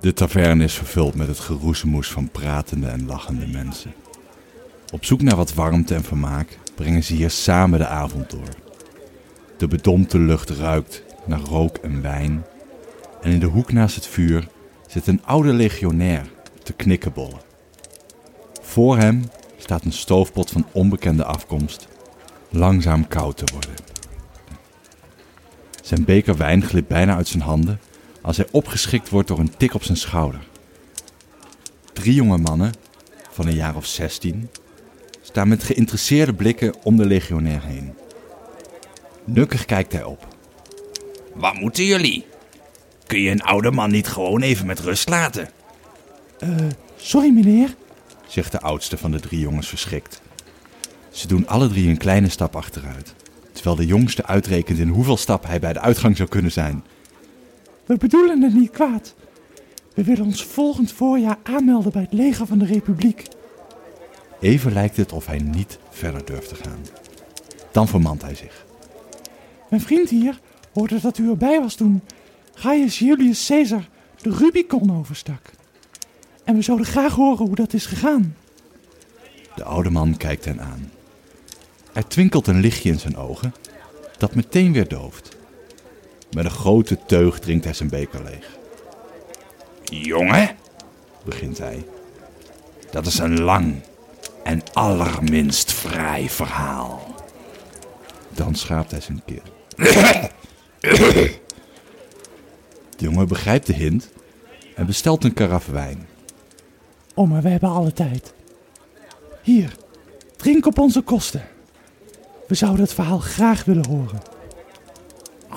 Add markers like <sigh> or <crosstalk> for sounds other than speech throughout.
De taverne is vervuld met het geroezemoes van pratende en lachende mensen. Op zoek naar wat warmte en vermaak brengen ze hier samen de avond door. De bedompte lucht ruikt naar rook en wijn. En in de hoek naast het vuur zit een oude legionair te knikkenbollen. Voor hem staat een stoofpot van onbekende afkomst, langzaam koud te worden. Zijn beker wijn glipt bijna uit zijn handen als hij opgeschikt wordt door een tik op zijn schouder. Drie jonge mannen, van een jaar of zestien, staan met geïnteresseerde blikken om de legionair heen. Nukkig kijkt hij op. Wat moeten jullie? Kun je een oude man niet gewoon even met rust laten? Eh, sorry meneer. zegt de oudste van de drie jongens verschrikt. Ze doen alle drie een kleine stap achteruit, terwijl de jongste uitrekent in hoeveel stappen hij bij de uitgang zou kunnen zijn. We bedoelen het niet kwaad. We willen ons volgend voorjaar aanmelden bij het leger van de Republiek. Even lijkt het of hij niet verder durft te gaan. Dan vermant hij zich. Mijn vriend hier hoorde dat u erbij was toen Gaius Julius Caesar de Rubicon overstak. En we zouden graag horen hoe dat is gegaan. De oude man kijkt hen aan. Er twinkelt een lichtje in zijn ogen, dat meteen weer dooft. Met een grote teug drinkt hij zijn beker leeg. Jongen, Begint hij. dat is een lang en allerminst vrij verhaal. Dan schaapt hij zijn keel. De jongen begrijpt de hint en bestelt een karaf wijn. Oh, maar we hebben alle tijd. Hier, drink op onze kosten. We zouden het verhaal graag willen horen.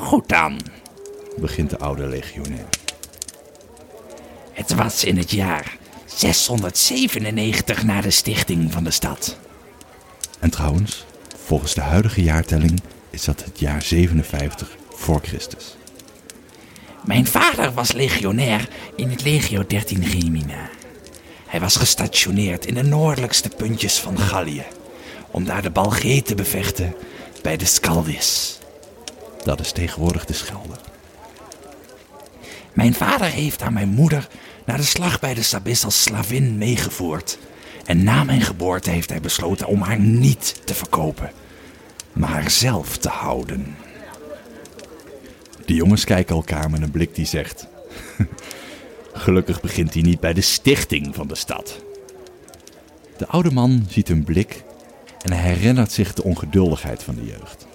Goed dan. Begint de oude legionair. Het was in het jaar 697 na de stichting van de stad. En trouwens, volgens de huidige jaartelling is dat het jaar 57 voor Christus. Mijn vader was legionair in het legio 13 Gemina. Hij was gestationeerd in de noordelijkste puntjes van Gallië, om daar de Balgee te bevechten bij de Scaldis. Dat is tegenwoordig de Schelde. Mijn vader heeft aan mijn moeder naar de slag bij de Sabis als slavin meegevoerd. En na mijn geboorte heeft hij besloten om haar niet te verkopen, maar haar zelf te houden. De jongens kijken elkaar met een blik die zegt: <laughs> Gelukkig begint hij niet bij de stichting van de stad. De oude man ziet hun blik en hij herinnert zich de ongeduldigheid van de jeugd.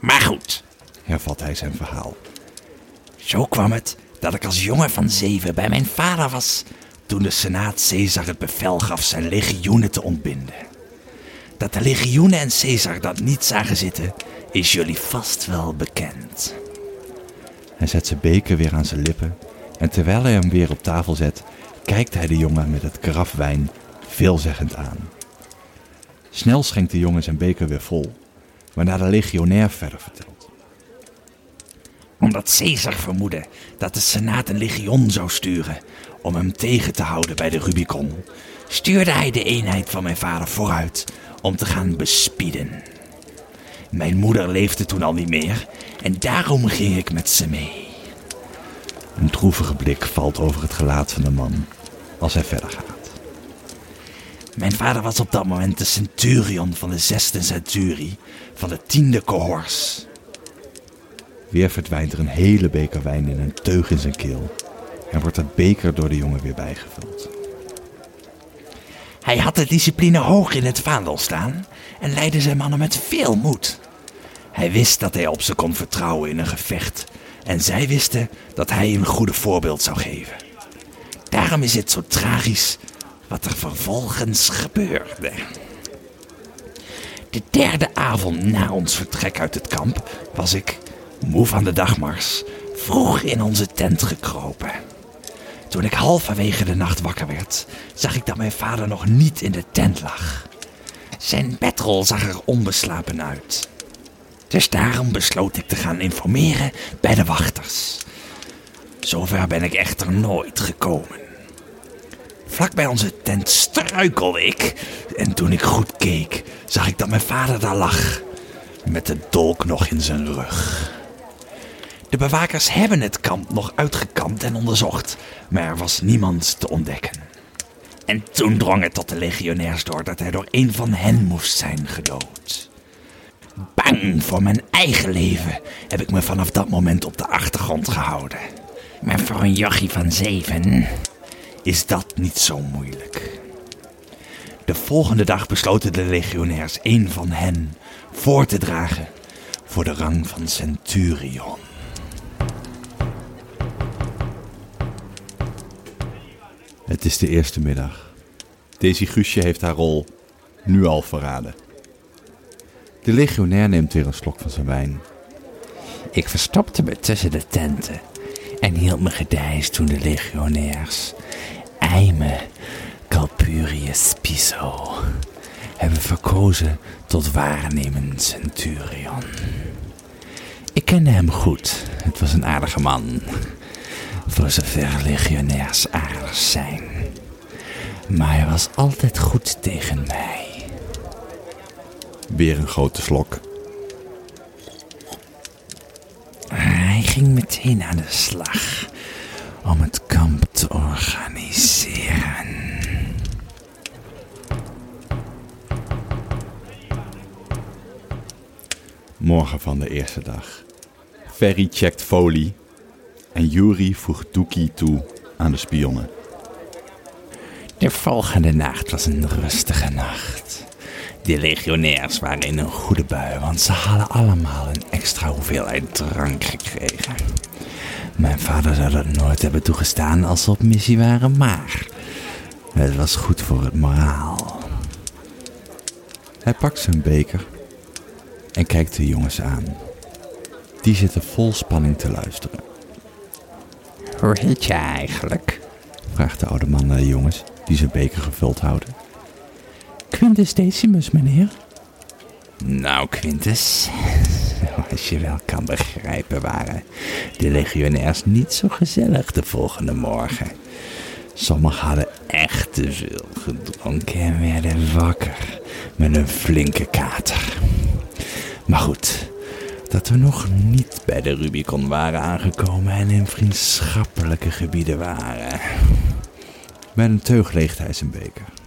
Maar goed, Hervat hij zijn verhaal. zo kwam het dat ik als jongen van zeven bij mijn vader was toen de Senaat Caesar het bevel gaf zijn legioenen te ontbinden. Dat de legioenen en Caesar dat niet zagen zitten, is jullie vast wel bekend. Hij zet zijn beker weer aan zijn lippen en terwijl hij hem weer op tafel zet, kijkt hij de jongen met het karaf wijn veelzeggend aan. Snel schenkt de jongen zijn beker weer vol, waarna de legionair verder vertelt. Omdat Caesar vermoedde dat de Senaat een legion zou sturen om hem tegen te houden bij de Rubicon, stuurde hij de eenheid van mijn vader vooruit om te gaan bespieden. Mijn moeder leefde toen al niet meer en daarom ging ik met ze mee. Een droevige blik valt over het gelaat van de man als hij verder gaat. Mijn vader was op dat moment de centurion van de zesde centurie van de tiende cohors. Weer verdwijnt er een hele beker wijn in een teug in zijn keel en wordt het beker door de jongen weer bijgevuld. Hij had de discipline hoog in het vaandel staan en leidde zijn mannen met veel moed. Hij wist dat hij op ze kon vertrouwen in een gevecht en zij wisten dat hij een goede voorbeeld zou geven. Daarom is het zo tragisch wat er vervolgens gebeurde. De derde avond na ons vertrek uit het kamp was ik, moe van de dagmars, vroeg in onze tent gekropen. Toen ik halverwege de nacht wakker werd, zag ik dat mijn vader nog niet in de tent lag. Zijn bedrol zag er onbeslapen uit. Dus daarom besloot ik te gaan informeren bij de wachters. Zover ben ik echter nooit gekomen. Vlak bij onze tent struikelde ik en toen ik goed keek, zag ik dat mijn vader daar lag, met de dolk nog in zijn rug. De bewakers hebben het kamp nog uitgekampt en onderzocht, maar er was niemand te ontdekken. En toen drong het tot de legionairs door dat hij door een van hen moest zijn gedood. Bang voor mijn eigen leven heb ik me vanaf dat moment op de achtergrond gehouden. Maar voor een jochie van zeven is dat niet zo moeilijk. De volgende dag besloten de legionairs een van hen voor te dragen voor de rang van centurion. Het is de eerste middag. Daisy Guusje heeft haar rol nu al verraden. De legionair neemt weer een slok van zijn wijn. Ik verstopte me tussen de tenten en hield me gedijst toen de legionairs Eime Calpurius Piso hebben verkozen tot waarnemend centurion. Ik kende hem goed. Het was een aardige man. Voor zover legionairs aardig zijn. Maar hij was altijd goed tegen mij. Weer een grote slok. Hij ging meteen aan de slag om het kamp te organiseren. Morgen van de eerste dag. Ferry checkt folie en Yuri voegt Doekie toe aan de spionnen. De volgende nacht was een rustige nacht. De legionairs waren in een goede bui, want ze hadden allemaal een extra hoeveelheid drank gekregen. Mijn vader zou dat nooit hebben toegestaan als ze op missie waren, maar het was goed voor het moraal. Hij pakt zijn beker en kijkt de jongens aan. Die zitten vol spanning te luisteren. Hoe heet je eigenlijk? Vraagt de oude man naar de jongens die zijn beker gevuld houden. Quintus Decimus, meneer. Nou, Quintus, <laughs> zoals je wel kan begrijpen waren de legionairs niet zo gezellig de volgende morgen. Sommigen hadden echt te veel gedronken en werden wakker met een flinke kater. Maar goed, dat we nog niet bij de Rubicon waren aangekomen en in vriendschappelijke gebieden waren. Met een teug leegt hij zijn beker.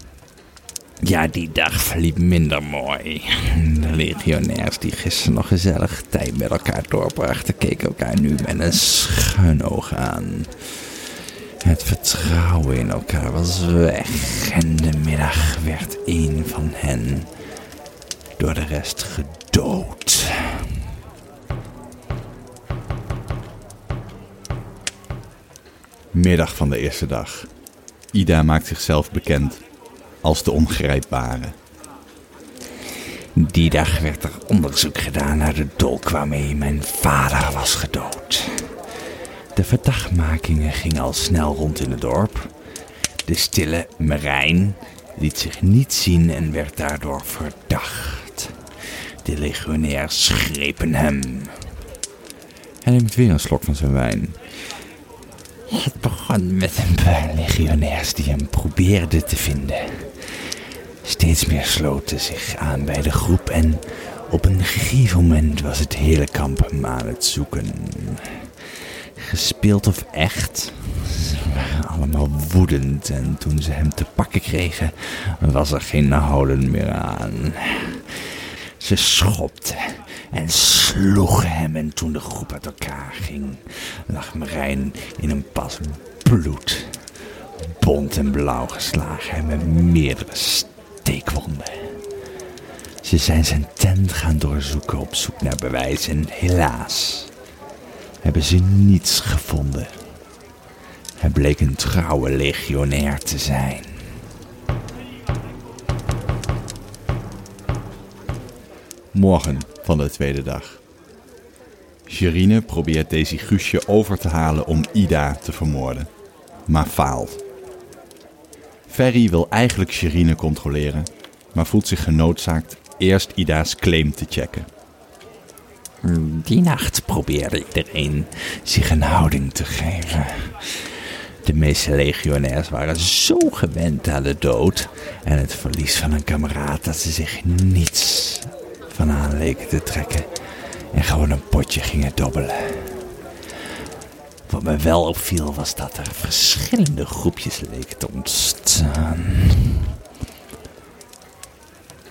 Ja, die dag verliep minder mooi. De legionairs die gisteren nog gezellig tijd met elkaar doorbrachten, keken elkaar nu met een schuin oog aan. Het vertrouwen in elkaar was weg en de middag werd een van hen door de rest gedood. Middag van de eerste dag. Ida maakt zichzelf bekend als de ongrijpbare. Die dag werd er onderzoek gedaan naar de dolk waarmee mijn vader was gedood. De verdachtmakingen gingen al snel rond in het dorp. De stille Marijn liet zich niet zien en werd daardoor verdacht. De legionairs grepen hem. Hij neemt weer een slok van zijn wijn. Het begon met een paar legionairs die hem probeerden te vinden. Steeds meer sloten zich aan bij de groep en op een gegeven moment was het hele kamp hem aan het zoeken. Gespeeld of echt, ze waren allemaal woedend en toen ze hem te pakken kregen, was er geen houden meer aan. Ze schopten en sloegen hem en toen de groep uit elkaar ging, lag Marijn in een pas bloed. Bont en blauw geslagen en met meerdere steekwonden. Ze zijn zijn tent gaan doorzoeken op zoek naar bewijs en helaas hebben ze niets gevonden. Hij bleek een trouwe legionair te zijn. Morgen van de tweede dag. Gerine probeert Daisy Guusje over te halen om Ida te vermoorden, maar faalt. Ferry wil eigenlijk Gerine controleren, maar voelt zich genoodzaakt eerst Ida's claim te checken. Die nacht probeerde iedereen zich een houding te geven. De meeste legionairs waren zo gewend aan de dood en het verlies van een kameraad dat ze zich niets van aan leken te trekken en gewoon een potje gingen dobbelen. Wat me wel opviel was dat er verschillende groepjes leken te ontstaan.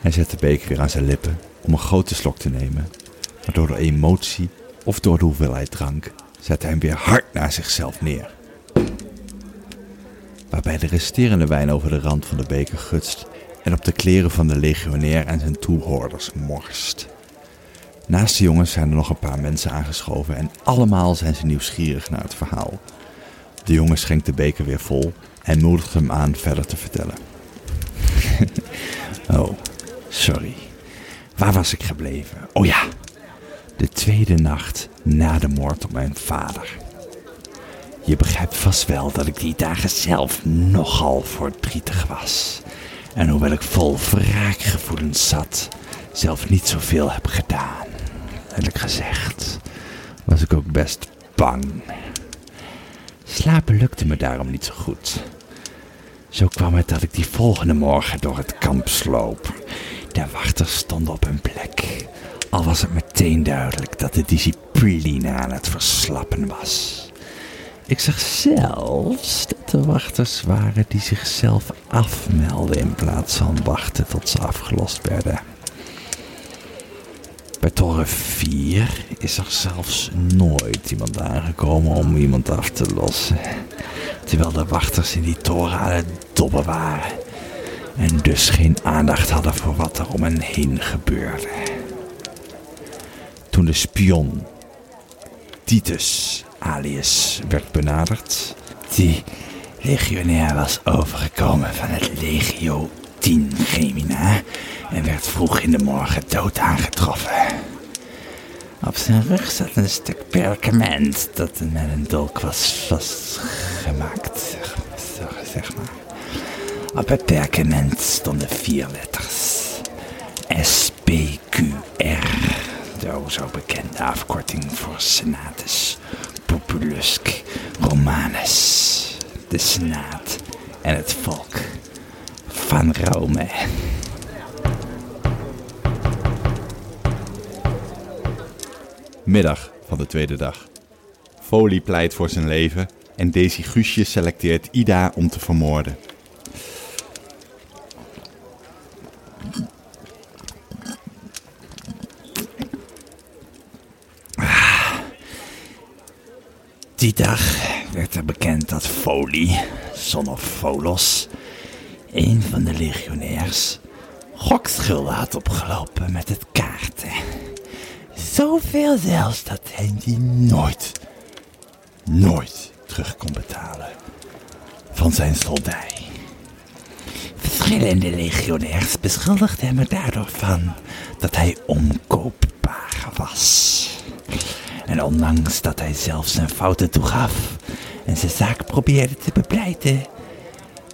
Hij zet de beker weer aan zijn lippen om een grote slok te nemen. Maar door de emotie of door de hoeveelheid drank zet hij hem weer hard naar zichzelf neer. Waarbij de resterende wijn over de rand van de beker gutst en op de kleren van de legionair en zijn toehoorders morst. Naast de jongens zijn er nog een paar mensen aangeschoven en allemaal zijn ze nieuwsgierig naar het verhaal. De jongen schenkt de beker weer vol en moedigt hem aan verder te vertellen. <laughs> oh, sorry. Waar was ik gebleven? Oh ja, de tweede nacht na de moord op mijn vader. Je begrijpt vast wel dat ik die dagen zelf nogal verdrietig was. En hoewel ik vol wraakgevoelens zat, zelf niet zoveel heb gedaan. Eerlijk gezegd was ik ook best bang. Slapen lukte me daarom niet zo goed. Zo kwam het dat ik die volgende morgen door het kamp sloop. De wachters stonden op hun plek. Al was het meteen duidelijk dat de discipline aan het verslappen was. Ik zag zelfs dat er wachters waren die zichzelf afmelden in plaats van wachten tot ze afgelost werden. Bij toren 4 is er zelfs nooit iemand aangekomen om iemand af te lossen. Terwijl de wachters in die toren aan het waren. En dus geen aandacht hadden voor wat er om hen heen gebeurde. Toen de spion Titus alias werd benaderd. Die legionair was overgekomen van het legio 10 Gemina en werd vroeg in de morgen dood aangetroffen. Op zijn rug zat een stuk perkament dat met een dolk was vastgemaakt, zeg maar. Op het perkament stonden vier letters. SPQR, de zo bekende afkorting voor Senatus Populusque Romanus, de Senaat en het volk van Rome. Middag van de tweede dag. Folie pleit voor zijn leven en Daisy Guusje selecteert Ida om te vermoorden. Die dag werd er bekend dat Folie, son of Folos, een van de legionairs, gokschulden had opgelopen met het kaarten. Zoveel zelfs dat die nooit, nooit terug kon betalen van zijn soldij. Verschillende legionairs beschuldigden hem er daardoor van dat hij omkoopbaar was. En ondanks dat hij zelf zijn fouten toegaf en zijn zaak probeerde te bepleiten,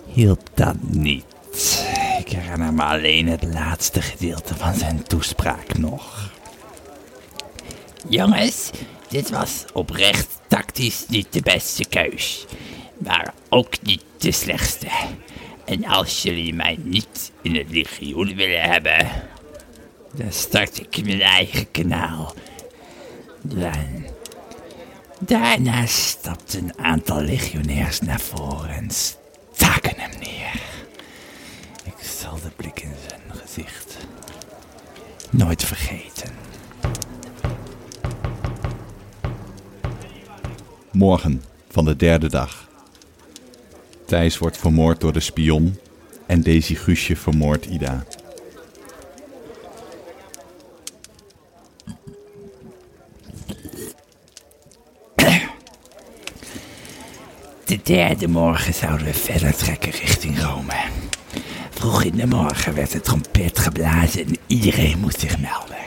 hielp dat niet. Ik herinner me alleen het laatste gedeelte van zijn toespraak nog. Jongens, dit was oprecht tactisch niet de beste keus, maar ook niet de slechtste. En als jullie mij niet in het legioen willen hebben, dan start ik mijn eigen kanaal. Daarna stapte een aantal legionairs naar voren en staken hem neer. Ik zal de blik in zijn gezicht nooit vergeten. Morgen van de derde dag. Thijs wordt vermoord door de spion en Daisy Guusje vermoordt Ida. De derde morgen zouden we verder trekken richting Rome. Vroeg in de morgen werd de trompet geblazen en iedereen moest zich melden.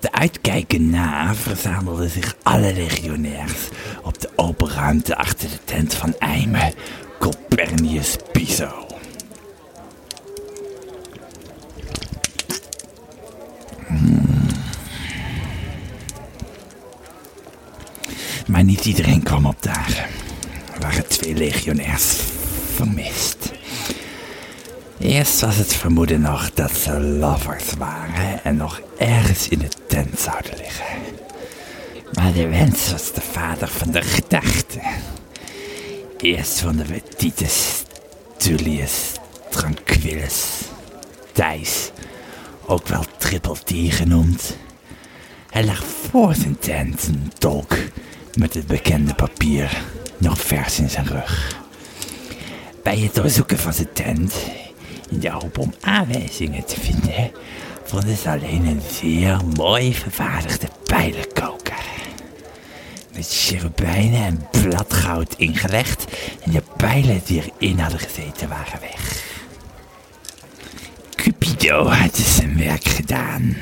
Op de uitkijken na verzamelden zich alle legionairs op de open ruimte achter de tent van Eime, Copernicus Piso. Maar niet iedereen kwam opdagen. Er waren twee legionairs vermist. Eerst was het vermoeden nog dat ze lovers waren en nog ergens in de tent zouden liggen. Maar de wens was de vader van de gedachte. Eerst vonden we Titus, Tullius, Tranquillus, Thijs, ook wel Triple T genoemd. Hij lag voor zijn tent, een dolk met het bekende papier nog vers in zijn rug. Bij het doorzoeken van zijn tent, in de hoop om aanwijzingen te vinden, vonden ze alleen een zeer mooi vervaardigde pijlenkoker. Met cherubijnen en bladgoud ingelegd en de pijlen die erin hadden gezeten waren weg. Cupido had zijn werk gedaan.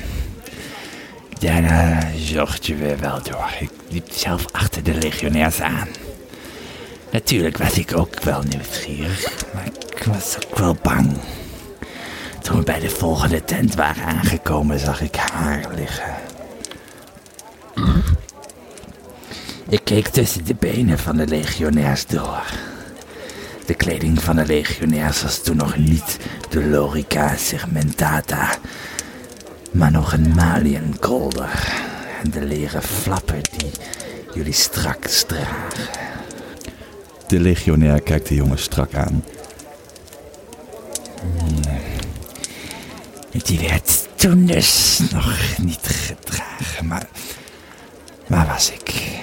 Daarna zochten we wel door. Ik liep zelf achter de legionairs aan. Natuurlijk was ik ook wel nieuwsgierig, maar ik was ook wel bang. Toen we bij de volgende tent waren aangekomen, zag ik haar liggen. Ik keek tussen de benen van de legionairs door. De kleding van de legionairs was toen nog niet de lorica segmentata, maar nog een malian kolder en de leren flappen die jullie straks dragen. De legionair kijkt de jongen strak aan. Die werd toen dus nog niet gedragen, maar waar was ik?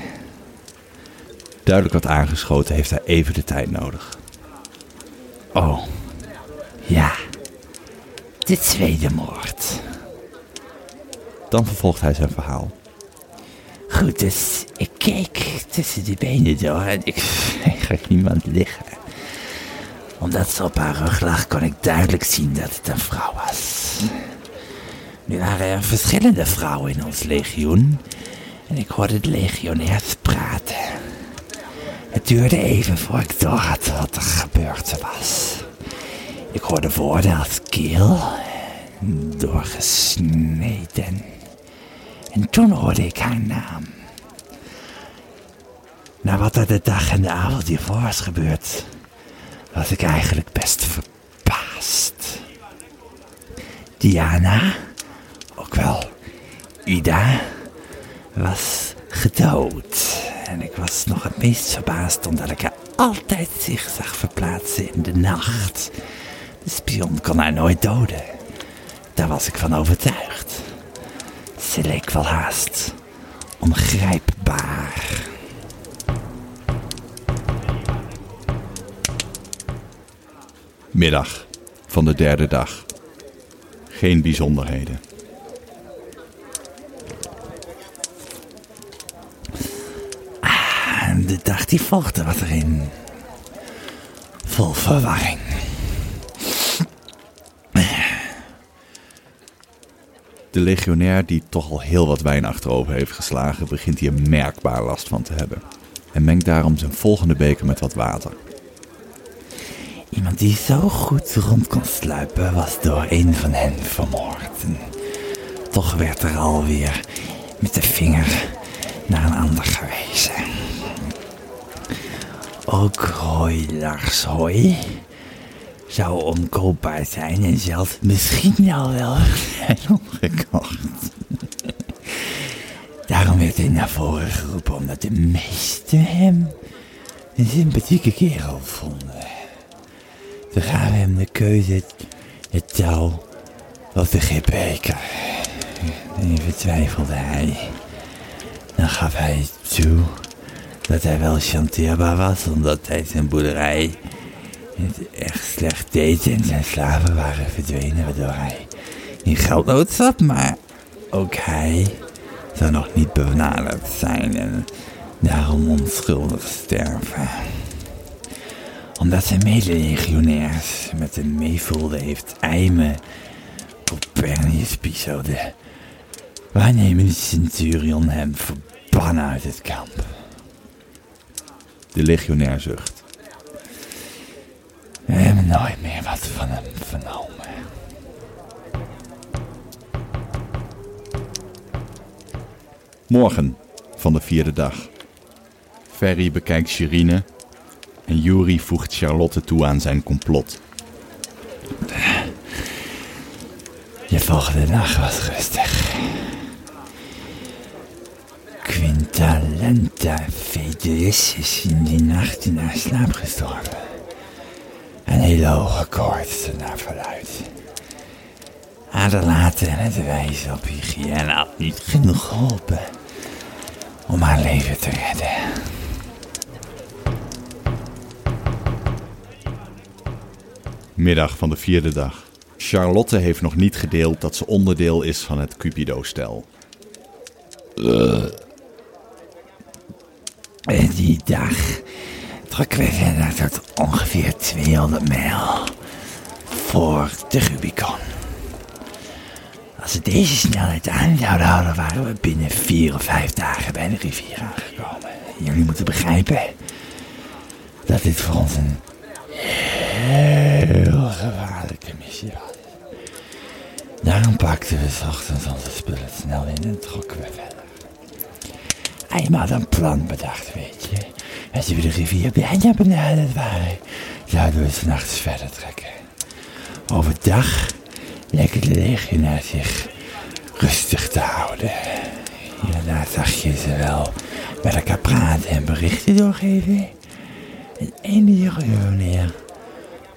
Duidelijk wat aangeschoten heeft hij even de tijd nodig. Oh, ja, de tweede moord. Dan vervolgt hij zijn verhaal. Goed, dus ik keek tussen de benen door en ik zag niemand liggen. Omdat ze op haar rug lag, kon ik duidelijk zien dat het een vrouw was. Nu waren er verschillende vrouwen in ons legioen en ik hoorde de legionairs praten. Het duurde even voor ik doorhad wat er gebeurd was. Ik hoorde woorden als keel, doorgesneden. En toen hoorde ik haar naam. Na wat er de dag en de avond hiervoor was gebeurd, was ik eigenlijk best verbaasd. Diana, ook wel Ida, was gedood. En ik was nog het meest verbaasd omdat ik haar altijd zich zag verplaatsen in de nacht. De spion kon haar nooit doden. Daar was ik van overtuigd. Ze leek wel haast ongrijpbaar. Middag van de derde dag. Geen bijzonderheden. En de dag die volgde was erin. Vol verwarring. De legionair, die toch al heel wat wijn achterover heeft geslagen, begint hier merkbaar last van te hebben. En mengt daarom zijn volgende beker met wat water. Iemand die zo goed rond kon sluipen was door een van hen vermoord. Toch werd er alweer met de vinger naar een ander gewezen. Ook Roy Lars Hoy zou onkoopbaar zijn en zelfs misschien al wel zijn omgekocht. Daarom werd hij naar voren geroepen omdat de meesten hem een sympathieke kerel vonden. Ze gaven hem de keuze, het touw of de gipbeker. Even twijfelde hij. Dan gaf hij toe dat hij wel chanteerbaar was, omdat hij zijn boerderij echt slecht deed en zijn slaven waren verdwenen, waardoor hij in geldnood zat. Maar ook hij zou nog niet benaderd zijn en daarom onschuldig sterven omdat zijn medelegionairs met hem meevoelden, heeft Eime Copernicus Piso, de waarnemende centurion, hem verbannen uit het kamp. De legionair zucht. We hebben nooit meer wat van hem vernomen. Morgen van de vierde dag. Ferry bekijkt Sherine en Yuri voegt Charlotte toe aan zijn complot. De volgende dag was rustig. Atalanta Federis is in die nacht in haar slaap gestorven. Een hele hoge koorts naar verluid. Aderlaten en het wijzen op hygiëne had niet genoeg geholpen om haar leven te redden. Middag van de vierde dag. Charlotte heeft nog niet gedeeld dat ze onderdeel is van het Cupido-stel. En die dag trokken we verder tot ongeveer 200 mijl voor de Rubicon. Als we deze snelheid aan zouden houden, waren we binnen vier of vijf dagen bij de rivier aangekomen. Jullie moeten begrijpen dat dit voor ons een heel gevaarlijke missie was. Daarom pakten we 's onze spullen snel in en trokken we verder. Eenmaal had een plan bedacht, weet je. Als we de rivier bijna benaderd waren, zouden we s'nachts verder trekken. Overdag leek de legionair zich rustig te houden. Hierna zag je ze wel met elkaar praten en berichten doorgeven. En een legionair,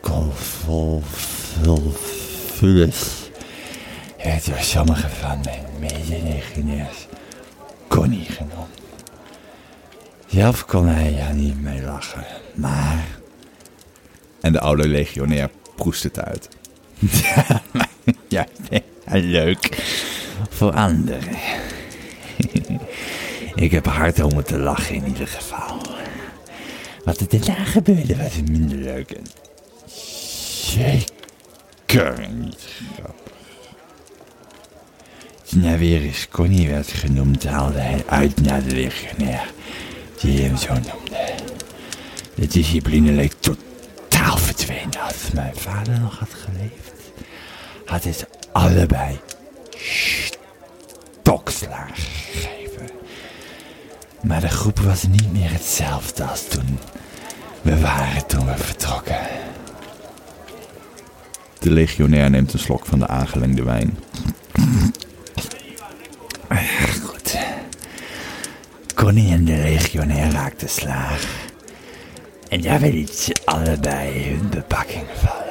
Colvolvulus, werd door sommige van mijn medelegionairs Connie genoemd. Zelf kon hij ja niet mee lachen, maar En de oude legionair proest het uit. <laughs> ja, leuk voor anderen. <laughs> Ik heb hard om te lachen in ieder geval. Wat er daarna gebeurde was minder leuk en zeker niet grappig. Toen hij weer eens Connie werd genoemd, haalde hij uit naar de legionair die hem zo noemde. De discipline leek totaal verdwenen. Als mijn vader nog had geleefd, had ze allebei stokslagen. Maar de groep was niet meer hetzelfde als toen we waren toen we vertrokken. De legionair neemt een slok van de aangelengde wijn. Goed. Connie en de legionair raakten slaag. En liet ze allebei hun bepakking vallen.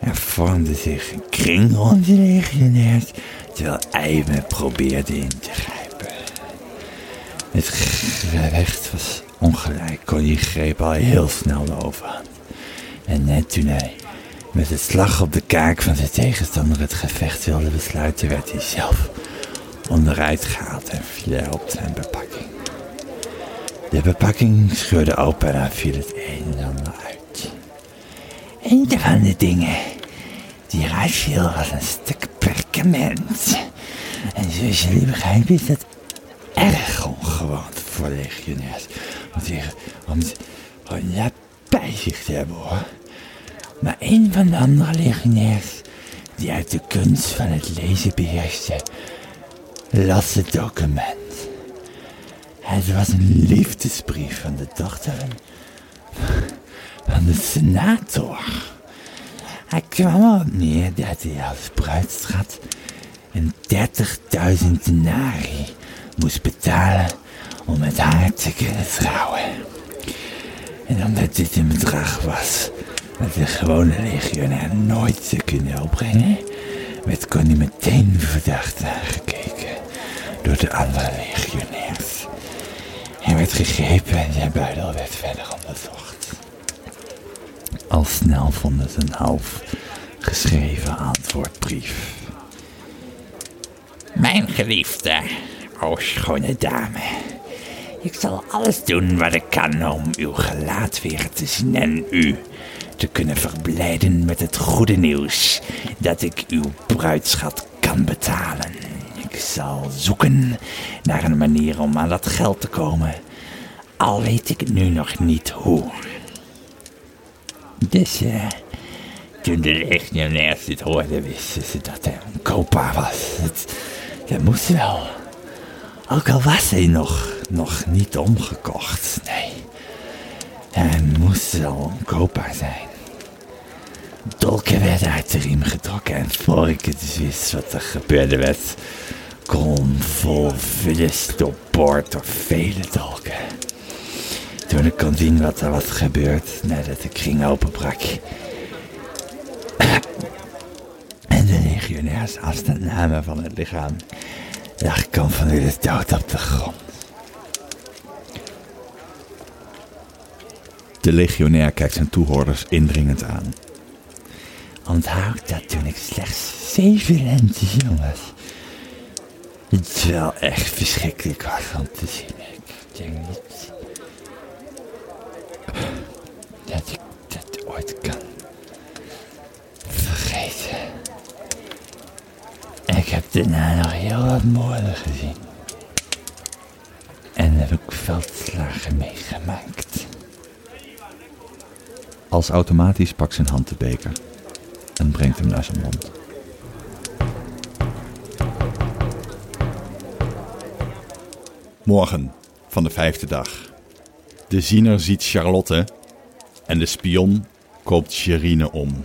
Er vormde zich een kring rond de legionairs, terwijl me probeerde in te grijpen. Het gevecht was ongelijk. Connie greep al heel snel de overhand. En net toen hij met een slag op de kaak van zijn tegenstander het gevecht wilde besluiten, werd hij zelf onderuit gehaald en viel hij op zijn bepakking. De bepakking scheurde open en viel het een en ander uit. Een van de dingen die eruit viel was een stuk perkament. En zoals jullie begrijpen is dat erg voor legionairs. Om, zich, om, om dat bij zich te hebben hoor. Maar een van de andere legionairs die uit de kunst van het lezen beheerste, las het document. Het was een liefdesbrief van de dochter van de senator. Hij kwam erop neer dat hij als bruidschat een 30.000 denari moest betalen om met haar te kunnen trouwen. En omdat dit een bedrag was dat de gewone legionair nooit zou kunnen opbrengen, werd Connie meteen verdacht aangekeken door de andere legionairs. Hij werd gegrepen en zijn buidel werd verder onderzocht. Al snel vonden ze een half geschreven antwoordbrief. Mijn geliefde, o schone dame. Ik zal alles doen wat ik kan om uw gelaat weer te zien en u te kunnen verblijden met het goede nieuws dat ik uw bruidschat kan betalen. Ik zal zoeken naar een manier om aan dat geld te komen, al weet ik nu nog niet hoe. Dus eh, toen de legionairs dit hoorden, wisten ze dat hij een koopbaar was. Dat moest wel. Ook al was hij nog, nog niet omgekocht, nee. Hij moest wel onkoopbaar zijn. Dolken werden uit de riem getrokken en voor ik het wist wat er gebeurde werd, kon vol vullen stopboord door vele dolken. Toen ik kon zien wat er was gebeurd nadat de kring openbrak. En de legionairs afstand namen van het lichaam, lag Campanulus dood op de grond. De legionair kijkt zijn toehoorders indringend aan. Onthoud dat toen ik slechts zeven jong was. Het wel echt verschrikkelijk was om te zien. Ik denk niet dat ik dat ooit kan vergeten. Ik heb daarna nog heel wat moorden gezien. En heb ik veldslagen meegemaakt. Als automatisch pakt zijn hand de beker en brengt hem naar zijn mond. Morgen van de vijfde dag. De ziener ziet Charlotte en de spion koopt Sherine om.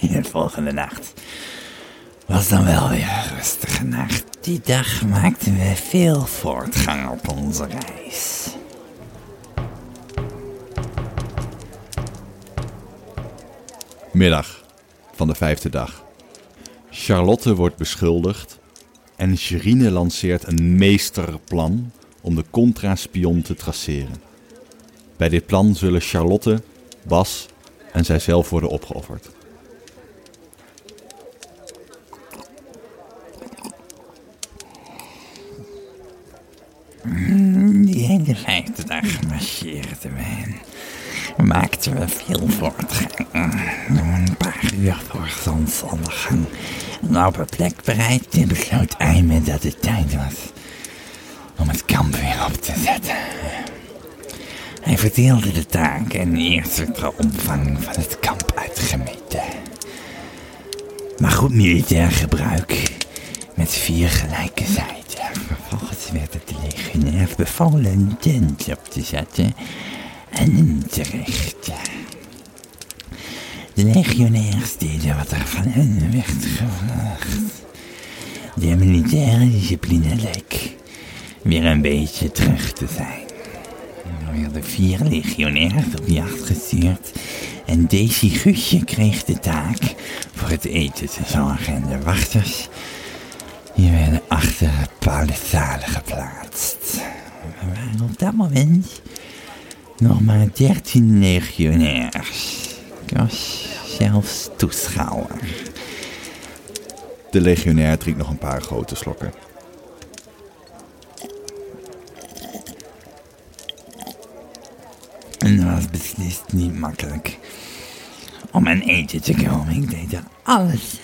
De volgende nacht was dan wel weer rustige nacht. Die dag maakten we veel voortgang op onze reis. Middag van de vijfde dag. Charlotte wordt beschuldigd en Sherine lanceert een meesterplan om de contraspion te traceren. Bij dit plan zullen Charlotte, Bas en zijzelf worden opgeofferd. Die hele vijfde dag marcheerden we en maakten we veel voortgang. Een paar uur voor zonsondergang. En op een plek bereikte besloot Eime dat het tijd was om het kamp weer op te zetten. Hij verdeelde de taak en eerst werd de omvang van het kamp uitgemeten. Maar goed militair gebruik met vier gelijke zijden. Vervolgens werd het de legionairs bevolen een tent op te zetten en in te richten. De legionairs deden wat er van hen werd gevraagd. De militaire discipline leek weer een beetje terug te zijn. Er werden vier legionairs op jacht gestuurd en Daisy Guusje kreeg de taak voor het eten te zorgen en de wachters die werden achter het palissade geplaatst. We waren op dat moment nog maar dertien legionairs. Ik was zelfs toeschouwer. De legionair drinkt nog een paar grote slokken. En dat was beslist niet makkelijk om aan eten te komen. Ik deed er alles.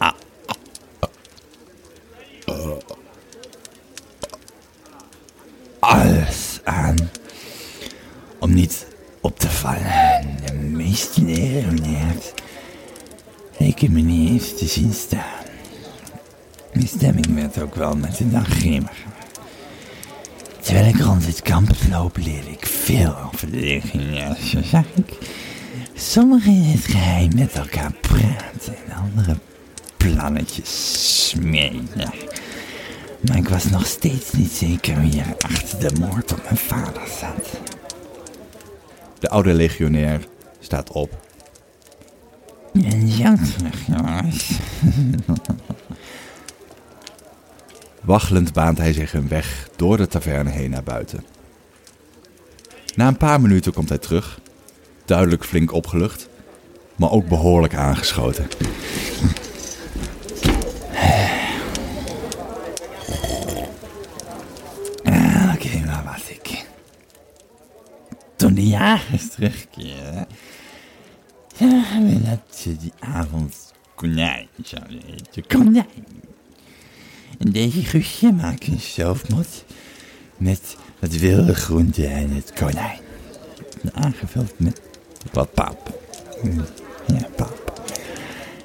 a- Alles aan om niet op te vallen. De meeste legionairs leken me niet eens te zien staan. Mijn stemming werd ook wel met de dag grimmiger. Terwijl ik rond het kamp loop, leerde ik veel over de legionairs. Zo zag ik sommigen in het geheim met elkaar praten en andere plannetjes smeden. Maar ik was nog steeds niet zeker wie er achter de moord op mijn vader zat. De oude legionair staat op. En jongens. Waggelend baant hij zich een weg door de taverne heen naar buiten. Na een paar minuten komt hij terug, duidelijk flink opgelucht, maar ook behoorlijk aangeschoten. Ah, Oké, waar was ik? Toen de jagers terugkeren, we dat die avond konijn zouden eten. Konijn. En deze Guusje maakte een soofmot met wat wilde groenten en het konijn. Aangevuld met wat pap. Ja, pap.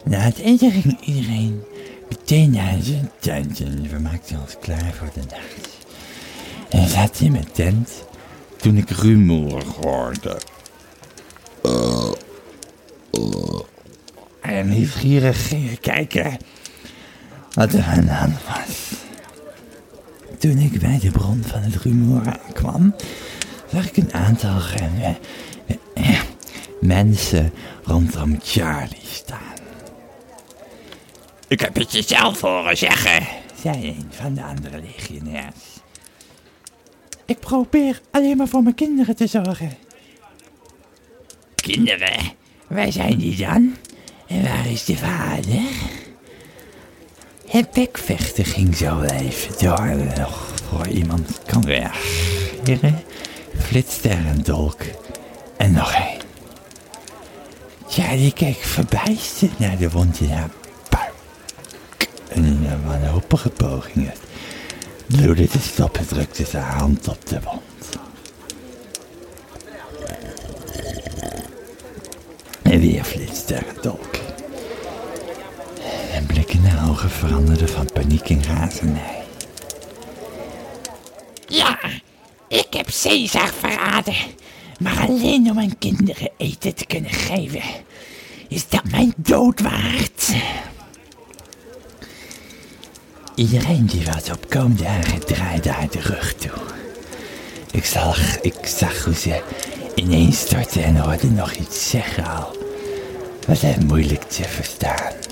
Na het eten ging iedereen meteen naar zijn tent en we maakten ons klaar voor de nacht. En zat in mijn tent toen ik rumoer hoorde. En nieuwsgierig ging ik kijken wat er aan de hand was. Toen ik bij de bron van het rumoer kwam, zag ik een aantal eh, eh, mensen rondom Charlie staan. Ik heb het je zelf horen zeggen, zei een van de andere legionairs. Ik probeer alleen maar voor mijn kinderen te zorgen. Kinderen, waar zijn die dan? En waar is de vader? Het bekvechten ging zo even door. Nog voor iemand kan reageren, flitste er een dolk. En nog één. Charlie keek verbijsterd naar de wond in haar buik. En in een wanhopige poging het bloeden te stoppen drukte haar hand op de wond. En weer flitste er een dolk. En blik in haar ogen veranderde van paniek in razernij. Ja, ik heb Caesar verraden. Maar alleen om mijn kinderen eten te kunnen geven. Is dat mijn dood waard? Iedereen die wat opkomende dagen draaide haar de rug toe. Ik zag, ik zag hoe ze ineens stortte en hoorde nog iets zeggen al. Was het moeilijk te verstaan.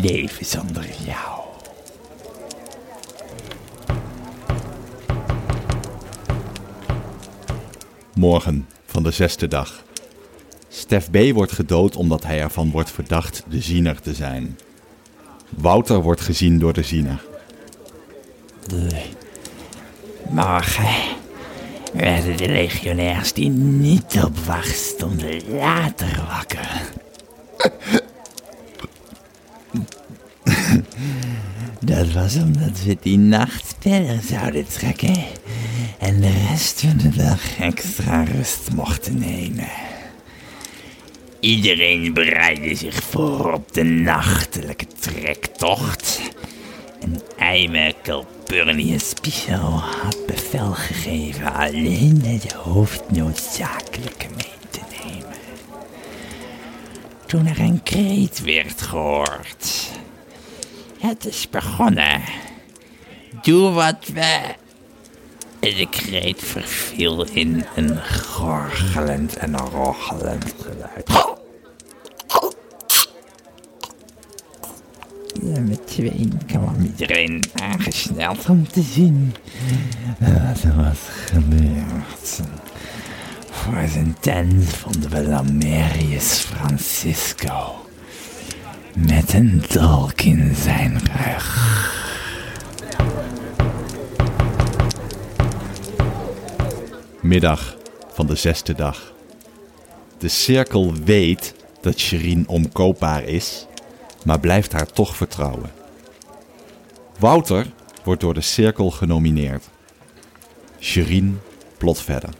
Leven zonder jou. Morgen van de zesde dag. Stef B. wordt gedood omdat hij ervan wordt verdacht de ziener te zijn. Wouter wordt gezien door de ziener. Morgen werden de legionairs die niet op wacht stonden later wakker. <laughs> Dat was omdat we die nacht verder zouden trekken en de rest van de dag extra rust mochten nemen. Iedereen bereidde zich voor op de nachtelijke trektocht. En Eime Calpurnius Piso had bevel gegeven alleen het hoofdnoodzakelijke mee te nemen. Toen er een kreet werd gehoord. Het is begonnen. Doe wat we... De kreet verviel in een gorgelend en rochelend geluid. Ja, met tweeën kwam iedereen aangesneld om te zien wat er was gebeurd. Voor zijn tent vonden we Lamerius Francisco met een dolk in zijn rug. Middag van de zesde dag. De cirkel weet dat Sherine omkoopbaar is, maar blijft haar toch vertrouwen. Wouter wordt door de cirkel genomineerd. Sherine plot verder.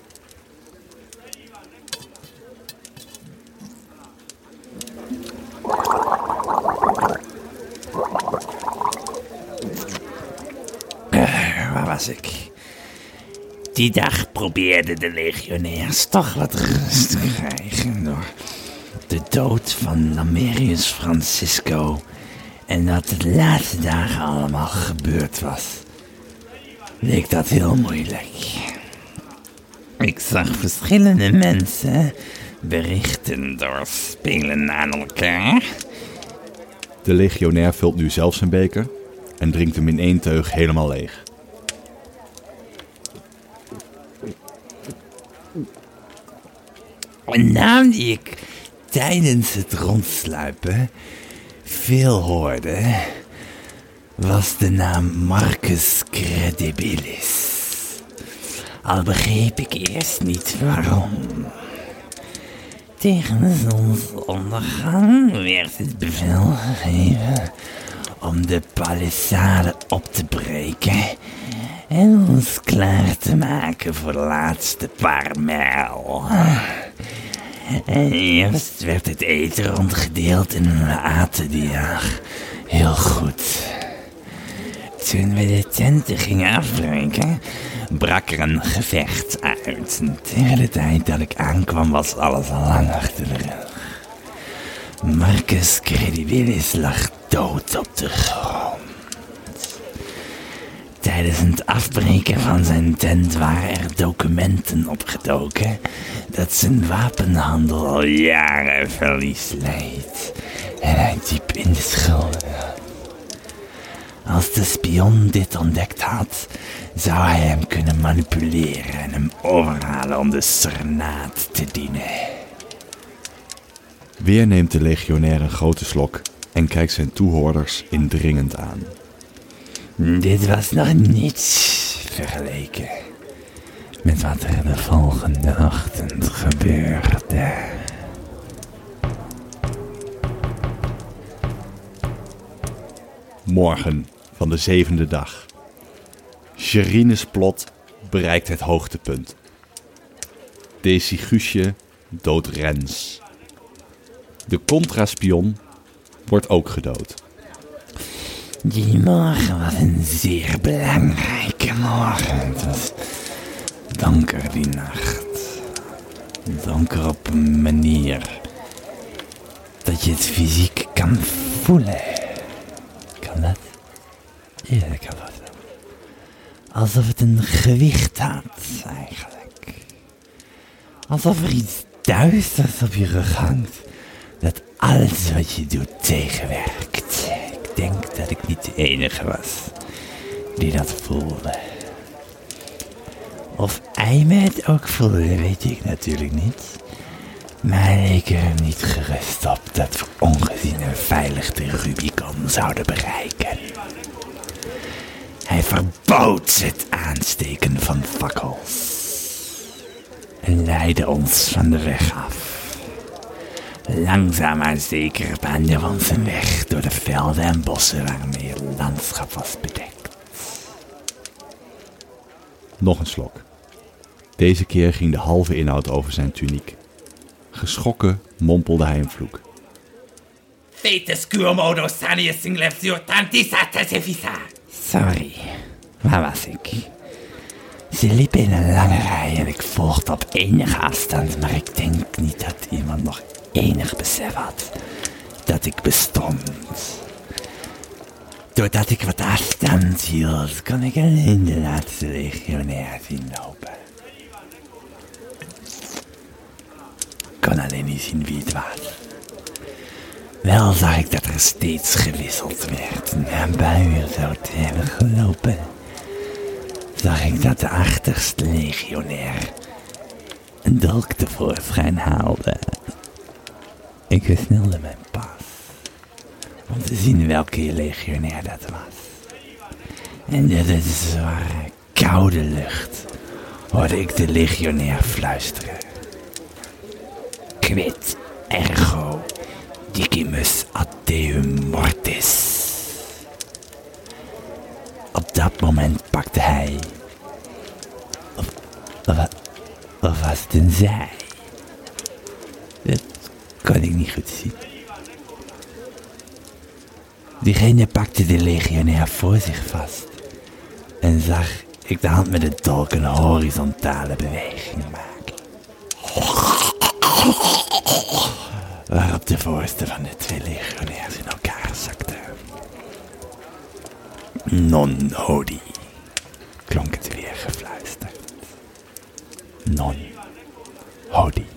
Waar was ik? Die dag probeerden de legionairs toch wat rust te krijgen door de dood van Lamerius Francisco en dat de laatste dagen allemaal gebeurd was. Leek dat heel moeilijk. Ik zag verschillende mensen berichten doorspelen aan elkaar. De legionair vult nu zelf zijn beker en drinkt hem in één teug helemaal leeg. Een naam die ik tijdens het rondsluipen veel hoorde, was de naam Marcus Credibilis. Al begreep ik eerst niet waarom. Tegen zonsondergang werd het bevel gegeven om de palissade op te breken en ons klaar te maken voor de laatste paar mijl. En eerst werd het eten rondgedeeld en we aten die dag heel goed. Toen we de tenten gingen afbreken, brak er een gevecht uit. En tegen de tijd dat ik aankwam was alles al lang achter de rug. Marcus Credibilis lag dood op de grond. Tijdens het afbreken van zijn tent waren er documenten opgedoken dat zijn wapenhandel al jaren verlies leed en hij diep in de schulden. Als de spion dit ontdekt had, zou hij hem kunnen manipuleren en hem overhalen om de sernaat te dienen. Weer neemt de legionair een grote slok en kijkt zijn toehoorders indringend aan. Dit was nog niets vergeleken met wat er de volgende ochtend gebeurde. Morgen van de zevende dag. Sherines plot bereikt het hoogtepunt. Desi Guusje doodt Rens. De contraspion wordt ook gedood. Die morgen was een zeer belangrijke morgen. Was donker die nacht. Donker op een manier dat je het fysiek kan voelen. Kan dat? Ja, kan dat. Alsof het een gewicht had, eigenlijk. Alsof er iets duisters op je rug hangt. Dat alles wat je doet tegenwerkt. Denk dat ik niet de enige was die dat voelde. Of Eime het ook voelde, weet ik natuurlijk niet. Maar ik er niet gerust op dat we ongezien en veilig de Rubicon zouden bereiken. Hij verbood het aansteken van fakkels. En leidde ons van de weg af. Langzaam maar zeker baanden we ons een weg door de velden en bossen waarmee het landschap was bedekt. Nog een slok. Deze keer ging de halve inhoud over zijn tuniek. Geschrokken mompelde hij een vloek. Fetes cuomodo sanius singlepsio tantisa tesefisa. Sorry, waar was ik? Ze liepen in een lange rij en ik volgde op enige afstand, maar ik denk niet dat iemand nog enig besef had dat ik bestond. Doordat ik wat afstand hield, kon ik alleen de laatste legionair zien lopen. kon alleen niet zien wie het was. Wel zag ik dat er steeds gewisseld werd. Na uur zou het hebben gelopen. Zag ik dat de achterste legionair een dolk tevoorschijn haalde. Ik versnelde mijn pas. Om te zien welke legionair dat was. En in de zware, koude lucht hoorde ik de legionair fluisteren. Quid ergo digimus ad deum mortis. Op dat moment pakte hij. Of, of, was het een zij? Dat kon ik niet goed zien. Diegene pakte de legionair voor zich vast. En zag ik de hand met de dolk een horizontale beweging maken. Waarop de voorste van de twee legionairs in elkaar zakte. Non hodi, klonk het weer gefluisterd. Non hodi.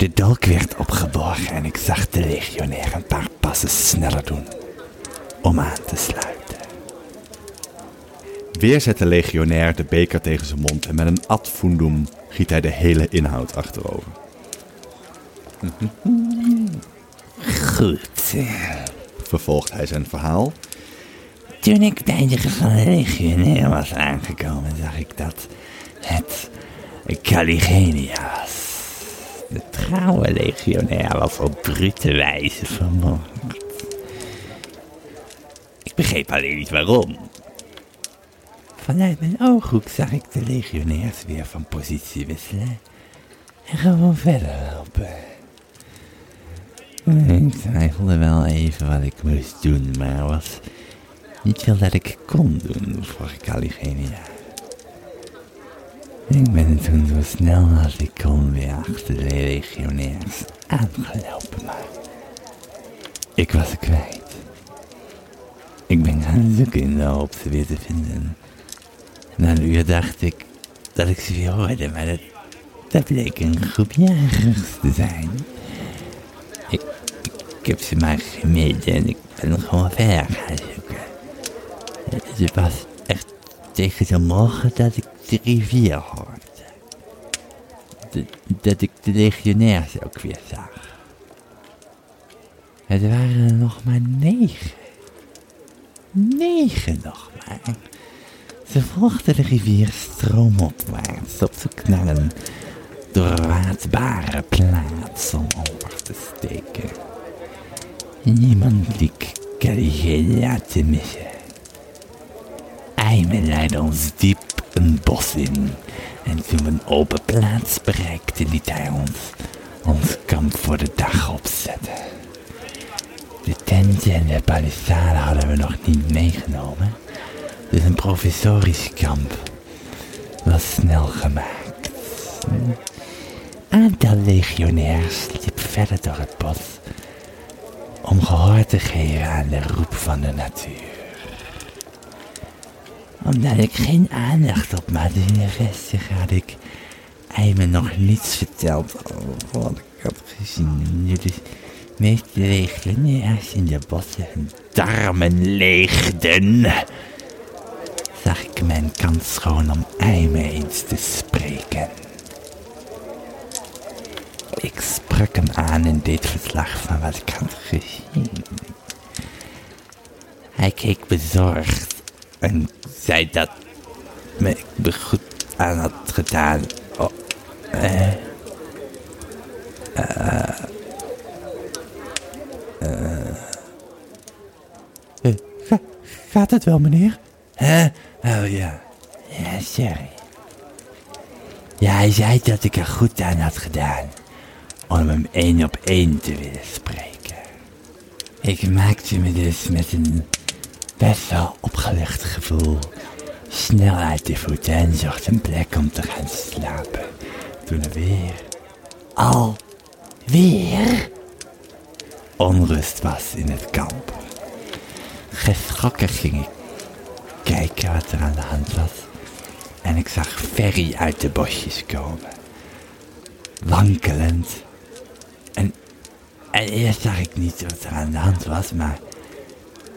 De dolk werd opgeborgen en ik zag de legionair een paar passen sneller doen om aan te sluiten. Weer zet de legionair de beker tegen zijn mond en met een ad fundum giet hij de hele inhoud achterover. Goed. vervolgt hij zijn verhaal. Toen ik bij de legionair was aangekomen, zag ik dat het Caligenia was. De trouwe legionair was op brute wijze vermoord. Ik begreep alleen niet waarom. Vanuit mijn ooghoek zag ik de legionairs weer van positie wisselen en gewoon verder lopen. Ik twijfelde wel even wat ik moest doen, maar was niet veel dat ik kon doen voor Caligenia. Ik ben toen zo snel als ik kon weer achter de legionairs aangelopen, maar ik was ze kwijt. Ik ben gaan zoeken in de hoop ze weer te vinden. Na een uur dacht ik dat ik ze weer hoorde, maar dat, dat bleek een groep jagers te zijn. Ik, ik heb ze maar gemeden en ik ben gewoon verder gaan zoeken. Het was echt tegen de morgen dat ik de rivier hoorde. De- dat ik de legionairs ook weer zag. Het waren er nog maar negen. Negen nog maar. Ze volgden de rivier stroomopwaarts op zoek naar een doorwaadbare plaats om over te steken. Niemand liek Caligula te missen. Eime leidde ons diep een bos in. En toen we een open plaats bereikten, liet hij ons ons kamp voor de dag opzetten. De tenten en de palissade hadden we nog niet meegenomen. Dus een provisorisch kamp was snel gemaakt. Een aantal legionairs liep verder door het bos om gehoor te geven aan de roep van de natuur. Omdat ik geen aandacht op me had in de resten had ik Eime nog niets verteld over wat ik had gezien. Nu de meeste legionairs in de bossen hun darmen leegden, zag ik mijn kans schoon om Eime eens te spreken. Ik sprak hem aan en deed verslag van wat ik had gezien. Hij keek bezorgd en zei dat me ik goed aan had gedaan. Oh, eh, Eh, ga- gaat het wel, meneer? hè? Oh ja. Ja, sorry. Ja, hij zei dat ik er goed aan had gedaan. Om hem één op één te willen spreken. Ik maakte me dus met een best wel opgelucht gevoel snel uit de voeten en zocht een plek om te gaan slapen. Toen er weer, al weer, onrust was in het kamp. Geschrokken ging ik kijken wat er aan de hand was. En ik zag Ferry uit de bosjes komen. Wankelend. En, en eerst zag ik niet wat er aan de hand was, maar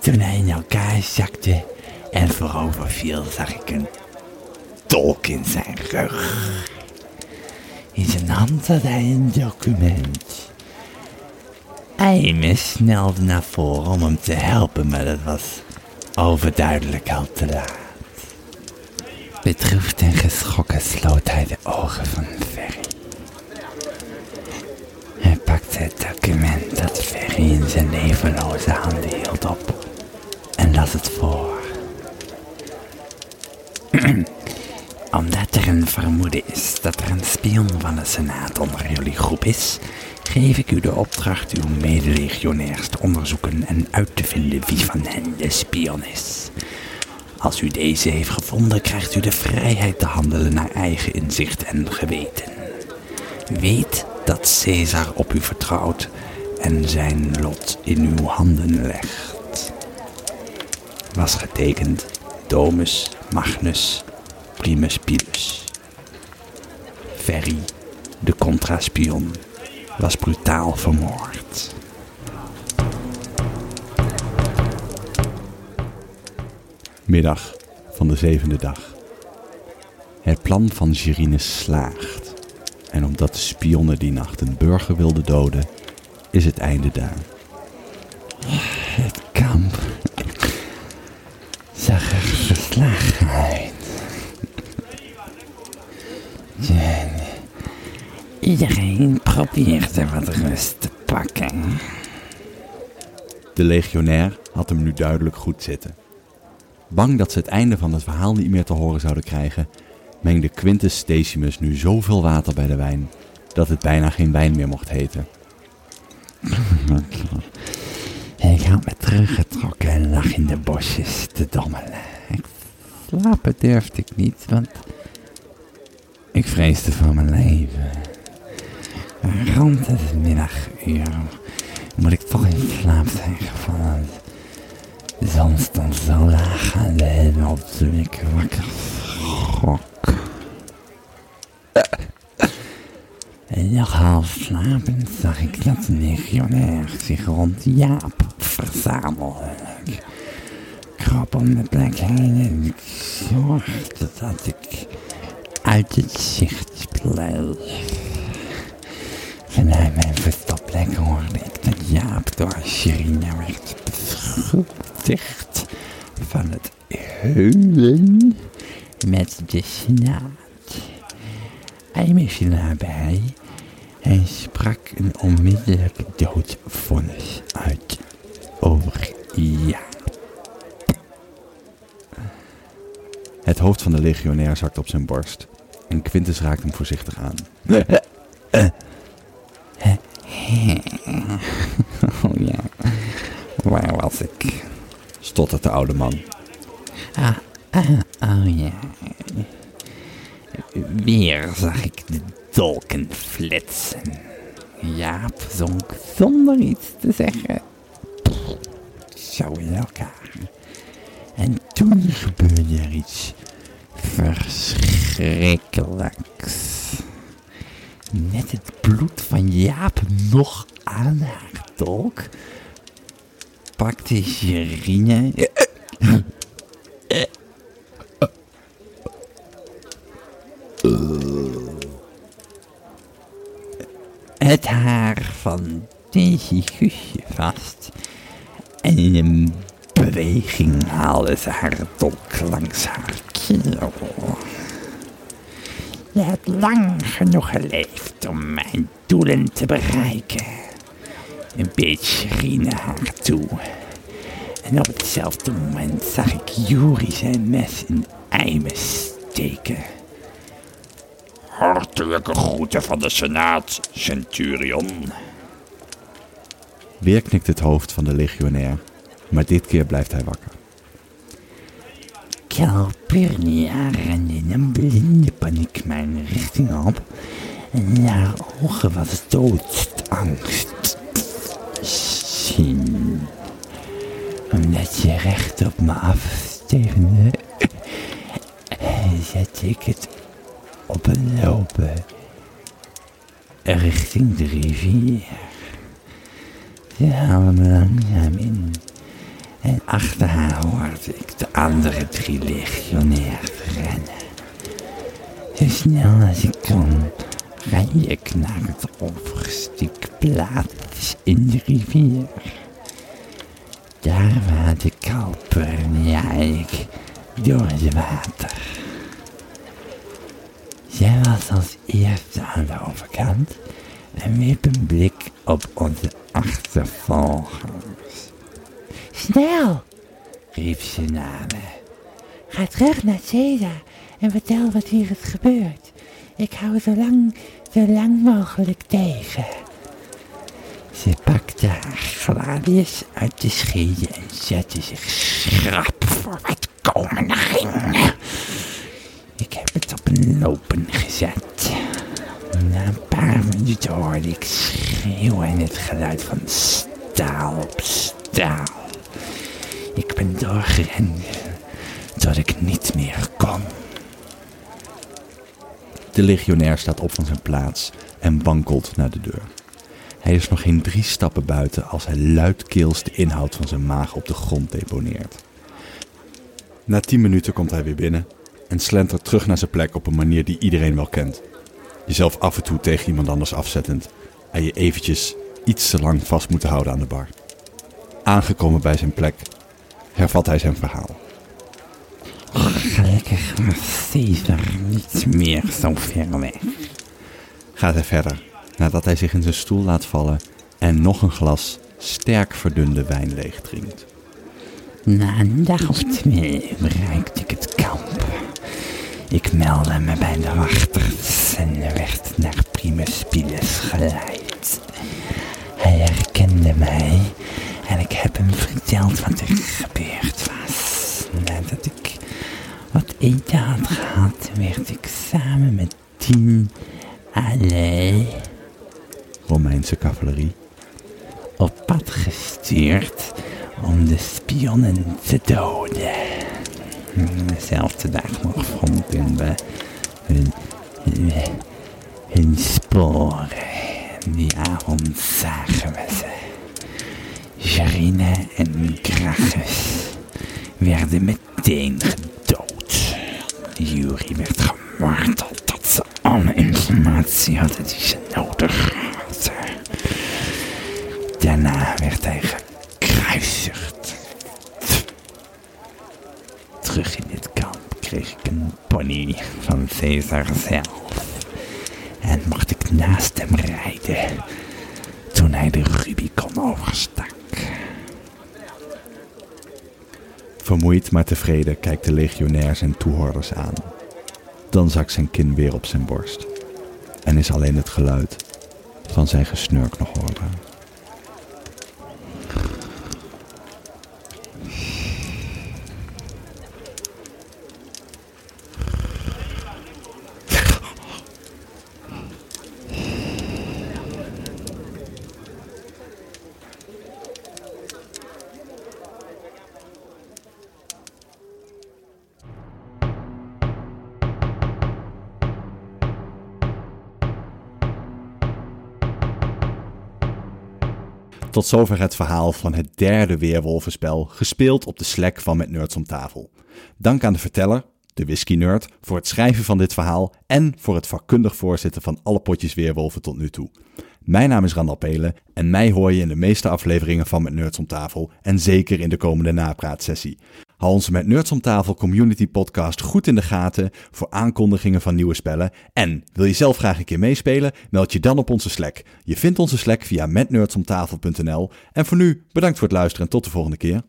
toen hij in elkaar zakte en voorover viel, zag ik een dolk in zijn rug. In zijn hand had hij een document. Eime snelde naar voren om hem te helpen, maar dat was overduidelijk al te laat. Bedroefd en geschrokken sloot hij de ogen van Ferry. Hij pakte het document dat Ferry in zijn levenloze handen hield op en las het voor. <clears throat> Omdat er een vermoeden is dat er een spion van de Senaat onder jullie groep is, geef ik u de opdracht uw medelegionairs te onderzoeken en uit te vinden wie van hen de spion is. Als u deze heeft gevonden, krijgt u de vrijheid te handelen naar eigen inzicht en geweten. Weet dat Caesar op u vertrouwt en zijn lot in uw handen legt. Was getekend Domus Magnus Primus Pilus. Ferry, de contraspion, was brutaal vermoord. Middag. van de zevende dag. Het plan van Girine slaagt. En omdat de spionnen die nacht een burger wilden doden, is het einde daar. Het kamp zag er verslagen uit. En iedereen probeerde wat rust te pakken. De legionair had hem nu duidelijk goed zitten. Bang dat ze het einde van het verhaal niet meer te horen zouden krijgen, mengde Quintus Decimus nu zoveel water bij de wijn dat het bijna geen wijn meer mocht heten. <laughs> Ik had me teruggetrokken en lag in de bosjes te dommelen. Ik slapen durfde ik niet, want ik vreesde voor mijn leven. Rond het middaguur moet ik toch in slaap zijn gevallen. De zon stond zo laag aan de hemel toen ik wakker schrok. En nog half slapend zag ik dat de legionair zich rond Jaap verzamelde. Ik kroop om de plek heen en ik zorgde dat ik uit het zicht bleef. Vanuit mijn verstopplek hoorde ik dat Jaap door Sherina werd beschuldigd van het heulen met de senaat. Hij was nabij en sprak een onmiddellijke doodvonnis uit over Jaap. Het hoofd van de legionair zakte op zijn borst en Quintus raakte hem voorzichtig aan. <laughs> Oh ja, waar was ik? Stottert de oude man. Ah, ah, oh ja. Weer zag ik de dolken flitsen. Jaap zonk zonder iets te zeggen. Zo in elkaar. En toen gebeurde er iets verschrikkelijks. Met het bloed van Jaap nog aan haar dolk, pakte Jerine het haar van deze Guusje vast. En in een beweging haalde ze haar dolk langs haar keel. Je hebt lang genoeg geleefd om mijn doelen te bereiken. Een beetje riene haar toe. En op hetzelfde moment zag ik Juri zijn mes in eimen steken. Hartelijke groeten van de Senaat, Centurion. Weer knikt het hoofd van de legionair, maar dit keer blijft hij wakker. Calpurnia rende in een blinde paniek mijn richting op. En in haar ogen was doodsangst zien. Omdat je recht op me afstevende, zette ik het op een lopen richting de rivier. Ze haalde me langzaam in. En achter haar hoorde ik de andere drie legionairs rennen. Zo snel als ik kon, ren ik naar het overstuk plaats in de rivier. Daar waadde Calpurnia en ik door het water. Zij was als eerste aan de overkant en wierp een blik op onze achtervolgers. Snel, riep ze naar me. Ga terug naar Caesar en vertel wat hier is gebeurd. Ik hou zo lang, zo lang mogelijk tegen. Ze pakte haar gladius uit de schede en zette zich schrap voor het komende ging. Ik heb het op een lopen gezet. Na een paar minuten hoorde ik schreeuwen en het geluid van staal op staal. Ik ben doorgerend tot ik niet meer kon. De legionair staat op van zijn plaats en wankelt naar de deur. Hij is nog geen drie stappen buiten als hij luidkeels de inhoud van zijn maag op de grond deponeert. Na 10 minuten komt hij weer binnen en slentert terug naar zijn plek op een manier die iedereen wel kent. Jezelf af en toe tegen iemand anders afzettend en je eventjes iets te lang vast moeten houden aan de bar. Aangekomen bij zijn plek hervat hij zijn verhaal. Gelukkig was Caesar niet meer zo ver weg. Gaat hij verder nadat hij zich in zijn stoel laat vallen en nog een glas sterk verdunde wijn leeg drinkt. Na een dag of twee bereikte ik het kamp. Ik meldde me bij de wachters en werd naar Primus Piles geleid. Hij herkende mij en ik heb hem verteld wat er gebeurd was. Nadat ik wat eten had gehad, werd ik samen met tien allee Romeinse cavalerie. op pad gestuurd om de spionnen te doden. Dezelfde dag nog vonden we hun, hun, sporen. Die avond zagen we ze. Jarine en Gracchus werden meteen gedood. Jury werd gemarteld tot ze alle informatie hadden die ze nodig hadden. Daarna werd hij gekruisigd. Terug in dit kamp kreeg ik een pony van Caesar. En mocht ik naast hem rijden toen hij de Rubicon overstak. Vermoeid maar tevreden kijkt de legionair zijn toehoorders aan. Dan zakt zijn kin weer op zijn borst. En is alleen het geluid van zijn gesnurk nog hoorbaar. Tot zover het verhaal van het derde Weerwolvenspel, gespeeld op de Slack van Met Nerds om tafel. Dank aan de verteller, de Whisky Nerd, voor het schrijven van dit verhaal en voor het vakkundig voorzitten van alle potjes Weerwolven tot nu toe. Mijn naam is Randal Pelen en mij hoor je in de meeste afleveringen van Met Nerds om tafel en zeker in de komende napraatsessie. Hou onze Met Nerds om tafel community podcast goed in de gaten voor aankondigingen van nieuwe spellen. En wil je zelf graag een keer meespelen? Meld je dan op onze Slack. Je vindt onze Slack via metnerdsomtafel.nl. En voor nu, bedankt voor het luisteren en tot de volgende keer.